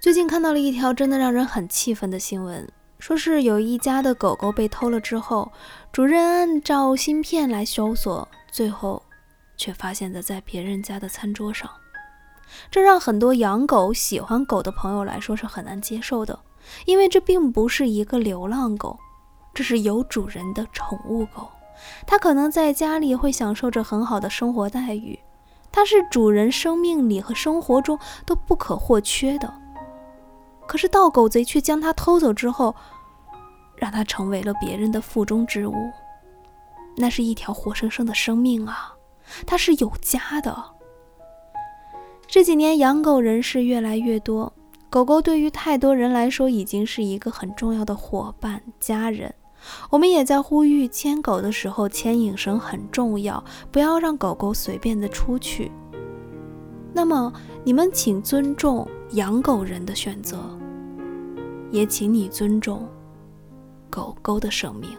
最近看到了一条真的让人很气愤的新闻，说是有一家的狗狗被偷了之后，主人按照芯片来搜索，最后却发现的在别人家的餐桌上。这让很多养狗、喜欢狗的朋友来说是很难接受的，因为这并不是一个流浪狗，这是有主人的宠物狗，它可能在家里会享受着很好的生活待遇，它是主人生命里和生活中都不可或缺的。可是盗狗贼却将它偷走之后，让它成为了别人的腹中之物。那是一条活生生的生命啊，它是有家的。这几年养狗人士越来越多，狗狗对于太多人来说已经是一个很重要的伙伴、家人。我们也在呼吁，牵狗的时候牵引绳很重要，不要让狗狗随便的出去。那么，你们请尊重养狗人的选择。也请你尊重狗狗的生命。